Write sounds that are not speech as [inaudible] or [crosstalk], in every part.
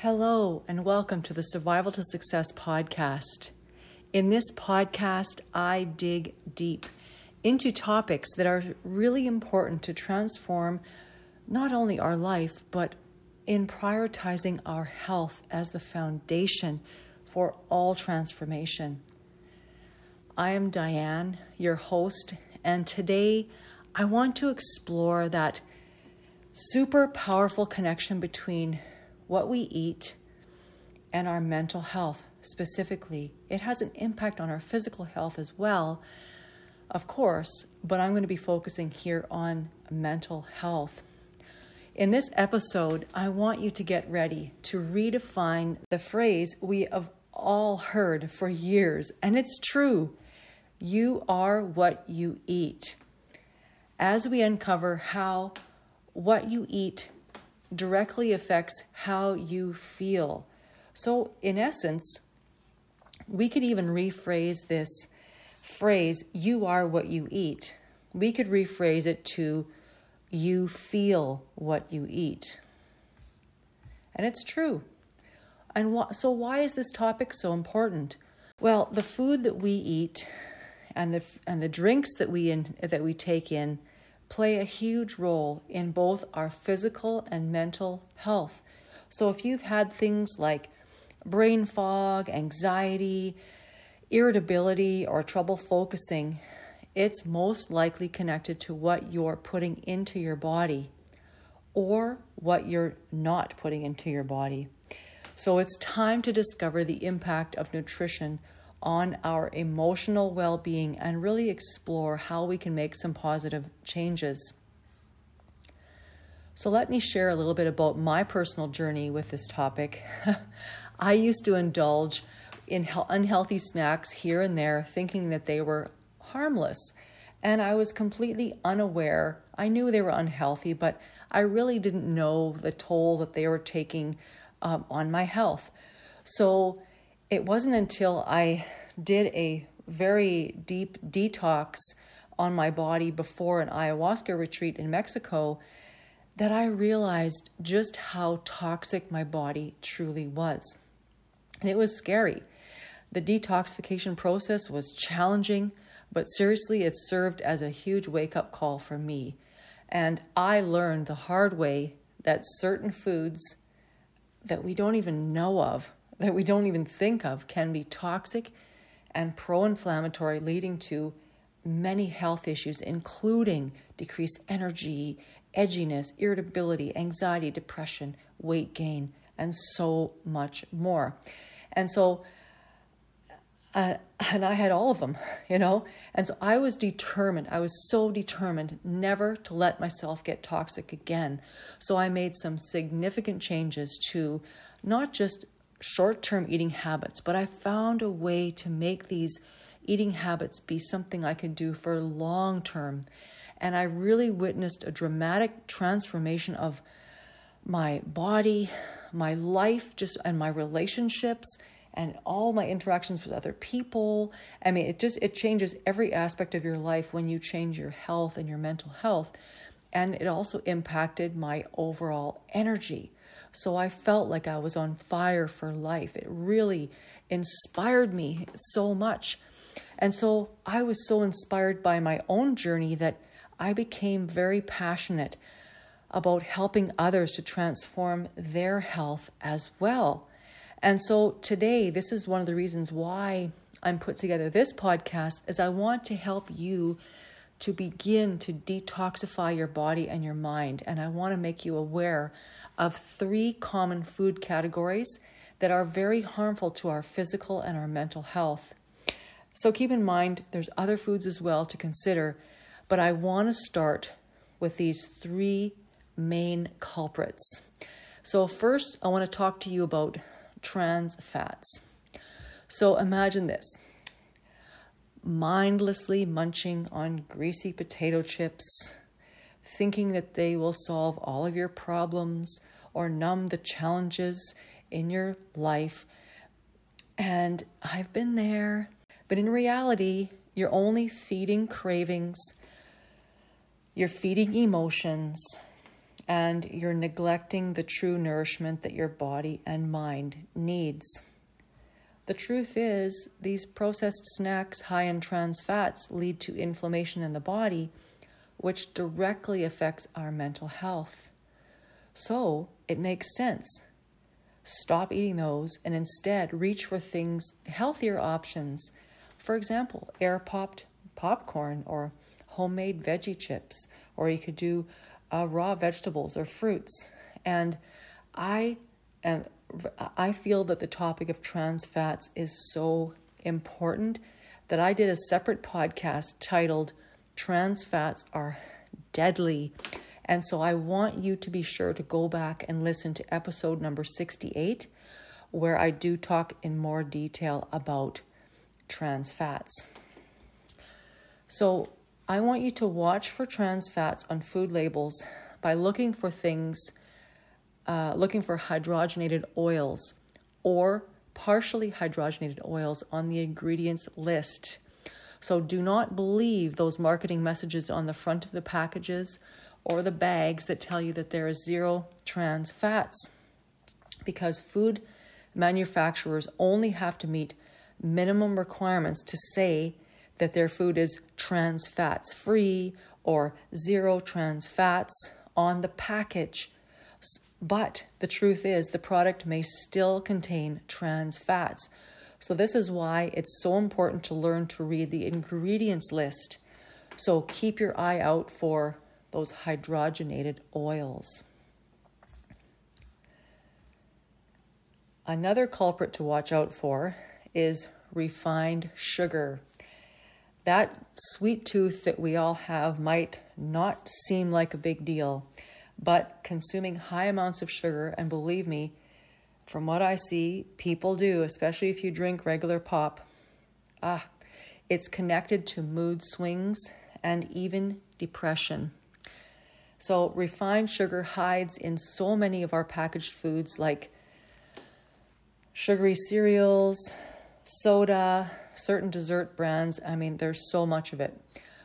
Hello, and welcome to the Survival to Success podcast. In this podcast, I dig deep into topics that are really important to transform not only our life, but in prioritizing our health as the foundation for all transformation. I am Diane, your host, and today I want to explore that super powerful connection between what we eat and our mental health specifically. It has an impact on our physical health as well, of course, but I'm going to be focusing here on mental health. In this episode, I want you to get ready to redefine the phrase we have all heard for years, and it's true. You are what you eat. As we uncover how what you eat directly affects how you feel. So, in essence, we could even rephrase this phrase, you are what you eat. We could rephrase it to, you feel what you eat. And it's true. And wh- so, why is this topic so important? Well, the food that we eat and the and the drinks that we in, that we take in play a huge role in both our physical and mental health. So if you've had things like brain fog, anxiety, irritability, or trouble focusing, it's most likely connected to what you're putting into your body or what you're not putting into your body. So it's time to discover the impact of nutrition on our emotional well being and really explore how we can make some positive changes. So, let me share a little bit about my personal journey with this topic. [laughs] I used to indulge in unhealthy snacks here and there, thinking that they were harmless. And I was completely unaware. I knew they were unhealthy, but I really didn't know the toll that they were taking um, on my health. So, it wasn't until I did a very deep detox on my body before an ayahuasca retreat in Mexico that I realized just how toxic my body truly was. And it was scary. The detoxification process was challenging, but seriously, it served as a huge wake up call for me. And I learned the hard way that certain foods that we don't even know of that we don't even think of can be toxic and pro inflammatory, leading to many health issues, including decreased energy, edginess, irritability, anxiety, depression, weight gain, and so much more. And so, uh, and I had all of them, [laughs] you know? And so I was determined, I was so determined never to let myself get toxic again. So I made some significant changes to not just short term eating habits, but I found a way to make these eating habits be something I could do for long term. And I really witnessed a dramatic transformation of my body, my life, just and my relationships and all my interactions with other people. I mean, it just it changes every aspect of your life when you change your health and your mental health. And it also impacted my overall energy. So I felt like I was on fire for life. It really inspired me so much. And so I was so inspired by my own journey that I became very passionate about helping others to transform their health as well. And so today, this is one of the reasons why I'm put together this podcast is I want to help you to begin to detoxify your body and your mind and I want to make you aware of three common food categories that are very harmful to our physical and our mental health. So keep in mind, there's other foods as well to consider, but I want to start with these three main culprits. So, first, I want to talk to you about trans fats. So, imagine this mindlessly munching on greasy potato chips, thinking that they will solve all of your problems or numb the challenges in your life. And I've been there, but in reality, you're only feeding cravings, you're feeding emotions, and you're neglecting the true nourishment that your body and mind needs. The truth is, these processed snacks high in trans fats lead to inflammation in the body, which directly affects our mental health. So it makes sense. Stop eating those and instead reach for things, healthier options. For example, air popped popcorn or homemade veggie chips, or you could do uh, raw vegetables or fruits. And I am I feel that the topic of trans fats is so important that I did a separate podcast titled Trans Fats Are Deadly. And so I want you to be sure to go back and listen to episode number 68, where I do talk in more detail about trans fats. So I want you to watch for trans fats on food labels by looking for things uh, looking for hydrogenated oils or partially hydrogenated oils on the ingredients list. So do not believe those marketing messages on the front of the packages or the bags that tell you that there is zero trans fats because food manufacturers only have to meet minimum requirements to say that their food is trans fats free or zero trans fats on the package. But the truth is, the product may still contain trans fats. So, this is why it's so important to learn to read the ingredients list. So, keep your eye out for those hydrogenated oils. Another culprit to watch out for is refined sugar. That sweet tooth that we all have might not seem like a big deal, but consuming high amounts of sugar, and believe me, from what I see, people do, especially if you drink regular pop, ah, it's connected to mood swings and even depression. So, refined sugar hides in so many of our packaged foods like sugary cereals, soda, certain dessert brands. I mean, there's so much of it.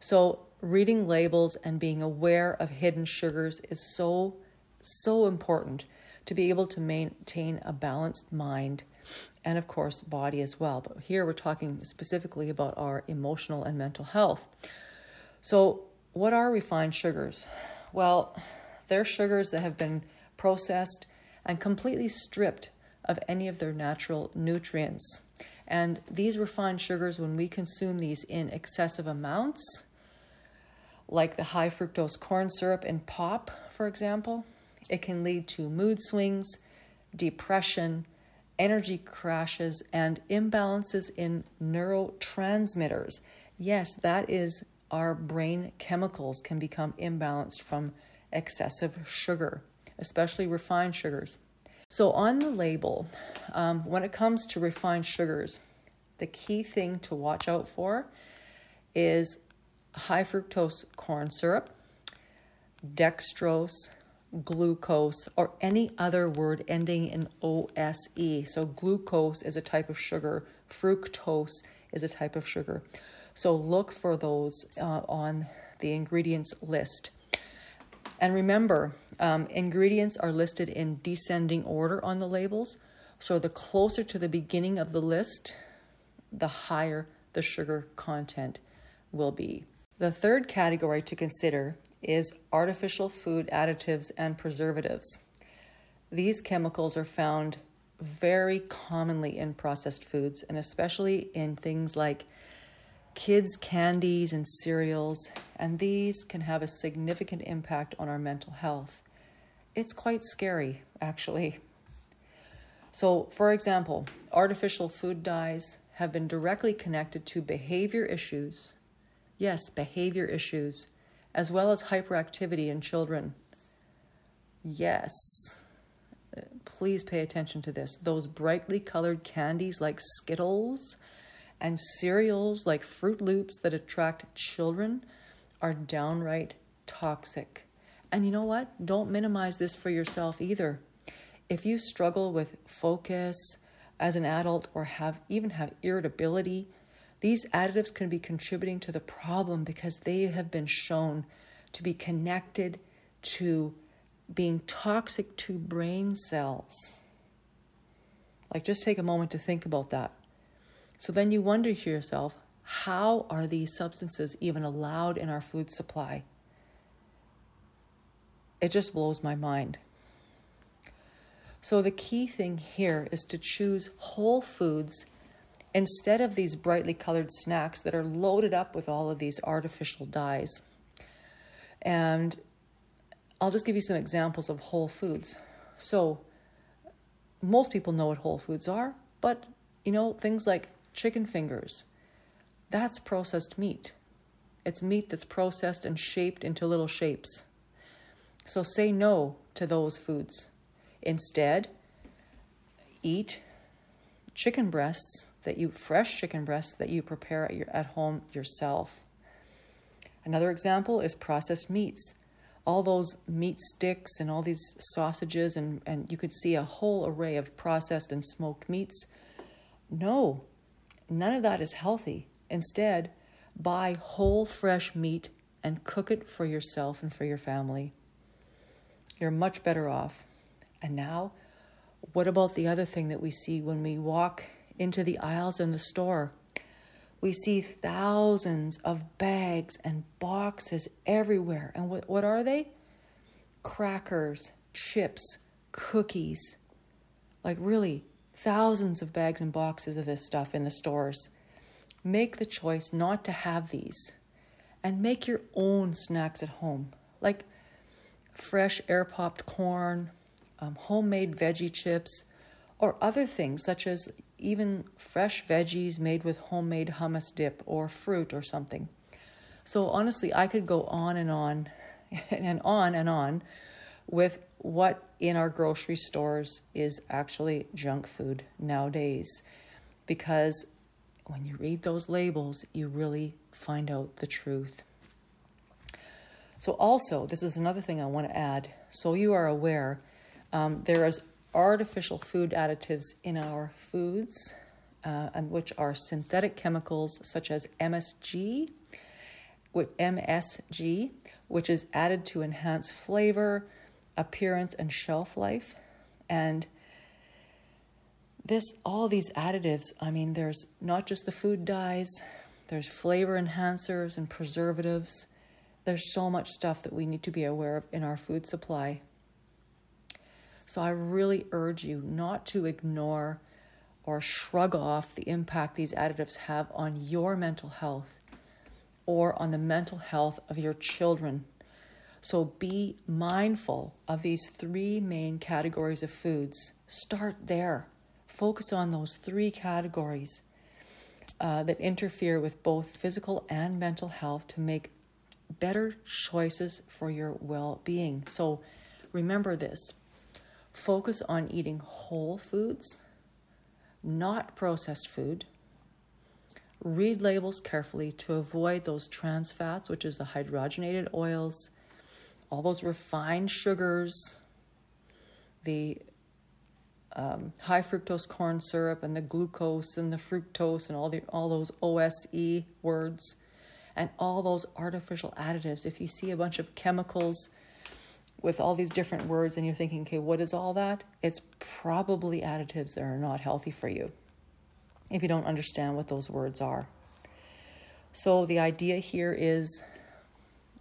So, reading labels and being aware of hidden sugars is so, so important to be able to maintain a balanced mind and, of course, body as well. But here we're talking specifically about our emotional and mental health. So, what are refined sugars? Well, they're sugars that have been processed and completely stripped of any of their natural nutrients. And these refined sugars, when we consume these in excessive amounts, like the high fructose corn syrup in pop, for example, it can lead to mood swings, depression, energy crashes, and imbalances in neurotransmitters. Yes, that is our brain chemicals can become imbalanced from excessive sugar, especially refined sugars. So, on the label, um, when it comes to refined sugars, the key thing to watch out for is high fructose corn syrup, dextrose, glucose, or any other word ending in OSE. So, glucose is a type of sugar, fructose is a type of sugar. So, look for those uh, on the ingredients list. And remember, um, ingredients are listed in descending order on the labels. So, the closer to the beginning of the list, the higher the sugar content will be. The third category to consider is artificial food additives and preservatives. These chemicals are found very commonly in processed foods and especially in things like kids' candies and cereals, and these can have a significant impact on our mental health. It's quite scary, actually. So, for example, artificial food dyes have been directly connected to behavior issues Yes, behavior issues, as well as hyperactivity in children. Yes, please pay attention to this. Those brightly colored candies like Skittles and cereals like Froot Loops that attract children are downright toxic. And you know what? Don't minimize this for yourself either. If you struggle with focus as an adult or have even have irritability, these additives can be contributing to the problem because they have been shown to be connected to being toxic to brain cells. Like, just take a moment to think about that. So then you wonder to yourself, how are these substances even allowed in our food supply? It just blows my mind. So, the key thing here is to choose whole foods instead of these brightly colored snacks that are loaded up with all of these artificial dyes. And I'll just give you some examples of whole foods. So, most people know what whole foods are, but you know, things like chicken fingers, that's processed meat. It's meat that's processed and shaped into little shapes. So say no to those foods. Instead, eat chicken breasts that you fresh chicken breasts that you prepare at, your, at home yourself. Another example is processed meats. All those meat sticks and all these sausages, and, and you could see a whole array of processed and smoked meats. No, none of that is healthy. Instead, buy whole fresh meat and cook it for yourself and for your family. You're much better off. And now, what about the other thing that we see when we walk into the aisles in the store? We see thousands of bags and boxes everywhere. And what, what are they? Crackers, chips, cookies. Like, really, thousands of bags and boxes of this stuff in the stores. Make the choice not to have these and make your own snacks at home, like fresh air popped corn, um, homemade veggie chips, or other things such as even fresh veggies made with homemade hummus dip or fruit or something. So, honestly, I could go on and on [laughs] and on and on with what in our grocery stores is actually junk food nowadays because when you read those labels, you really find out the truth. So, also, this is another thing I want to add. So, you are aware, um, there is artificial food additives in our foods, uh, and which are synthetic chemicals such as MSG, with MSG, which is added to enhance flavor, appearance, and shelf life. And this all these additives i mean there's not just the food dyes there's flavor enhancers and preservatives there's so much stuff that we need to be aware of in our food supply so i really urge you not to ignore or shrug off the impact these additives have on your mental health or on the mental health of your children. So be mindful of these three main categories of foods. Start there. Focus on those three categories uh, that interfere with both physical and mental health to make better choices for your well being. So remember this focus on eating whole foods, not processed food. Read labels carefully to avoid those trans fats, which is the hydrogenated oils, all those refined sugars, the um, high fructose corn syrup and the glucose and the fructose and all the all those OSE words and all those artificial additives. If you see a bunch of chemicals with all these different words and you're thinking, okay, what is all that? It's probably additives that are not healthy for you if you don't understand what those words are. So the idea here is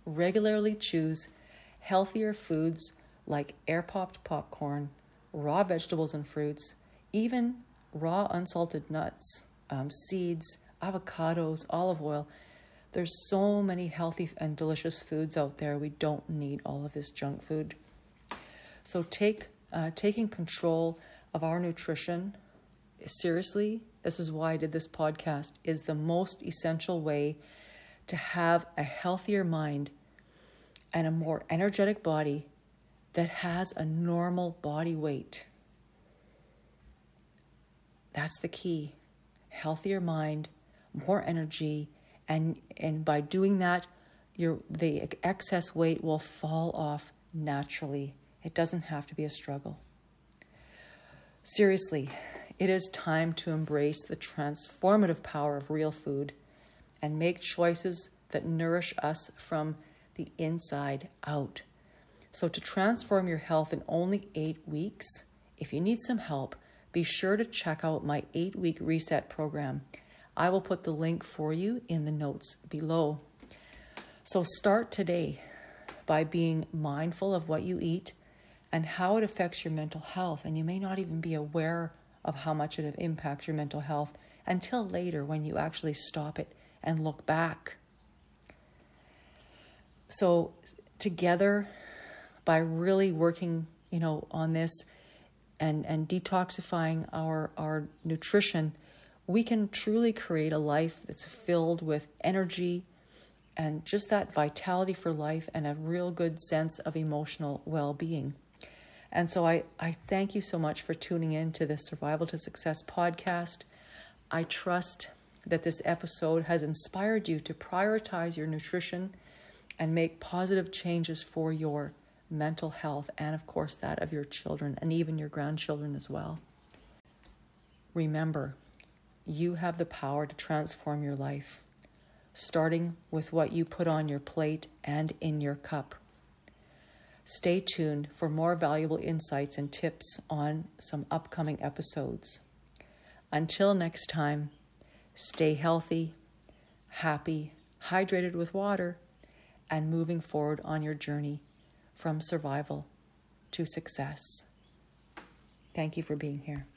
regularly choose healthier foods like air popped popcorn raw vegetables and fruits, even raw unsalted nuts, um, seeds, avocados, olive oil. There's so many healthy and delicious foods out there. We don't need all of this junk food. So take uh, taking control of our nutrition seriously. This is why I did this podcast. Is the most essential way to have a healthier mind and a more energetic body that has a normal body weight. That's the key. Healthier mind, more energy, and and by doing that, your the excess weight will fall off naturally. It doesn't have to be a struggle. Seriously, it is time to embrace the transformative power of real food and make choices that nourish us from the inside out. So, to transform your health in only eight weeks, if you need some help, be sure to check out my eight week reset program. I will put the link for you in the notes below. So, start today by being mindful of what you eat and how it affects your mental health. And you may not even be aware of how much it impacts your mental health until later when you actually stop it and look back. So, together, by really working, you know, on this and, and detoxifying our, our nutrition, we can truly create a life that's filled with energy and just that vitality for life and a real good sense of emotional well being. And so I, I thank you so much for tuning in to this Survival to Success podcast. I trust that this episode has inspired you to prioritize your nutrition and make positive changes for your mental health and, of course, that of your children and even your grandchildren as well. Remember, you have the power to transform your life, starting with what you put on your plate and in your cup. Stay tuned for more valuable insights and tips on some upcoming episodes. Until next time, stay healthy, happy, hydrated with water, and moving forward on your journey from survival to success. Thank you for being here.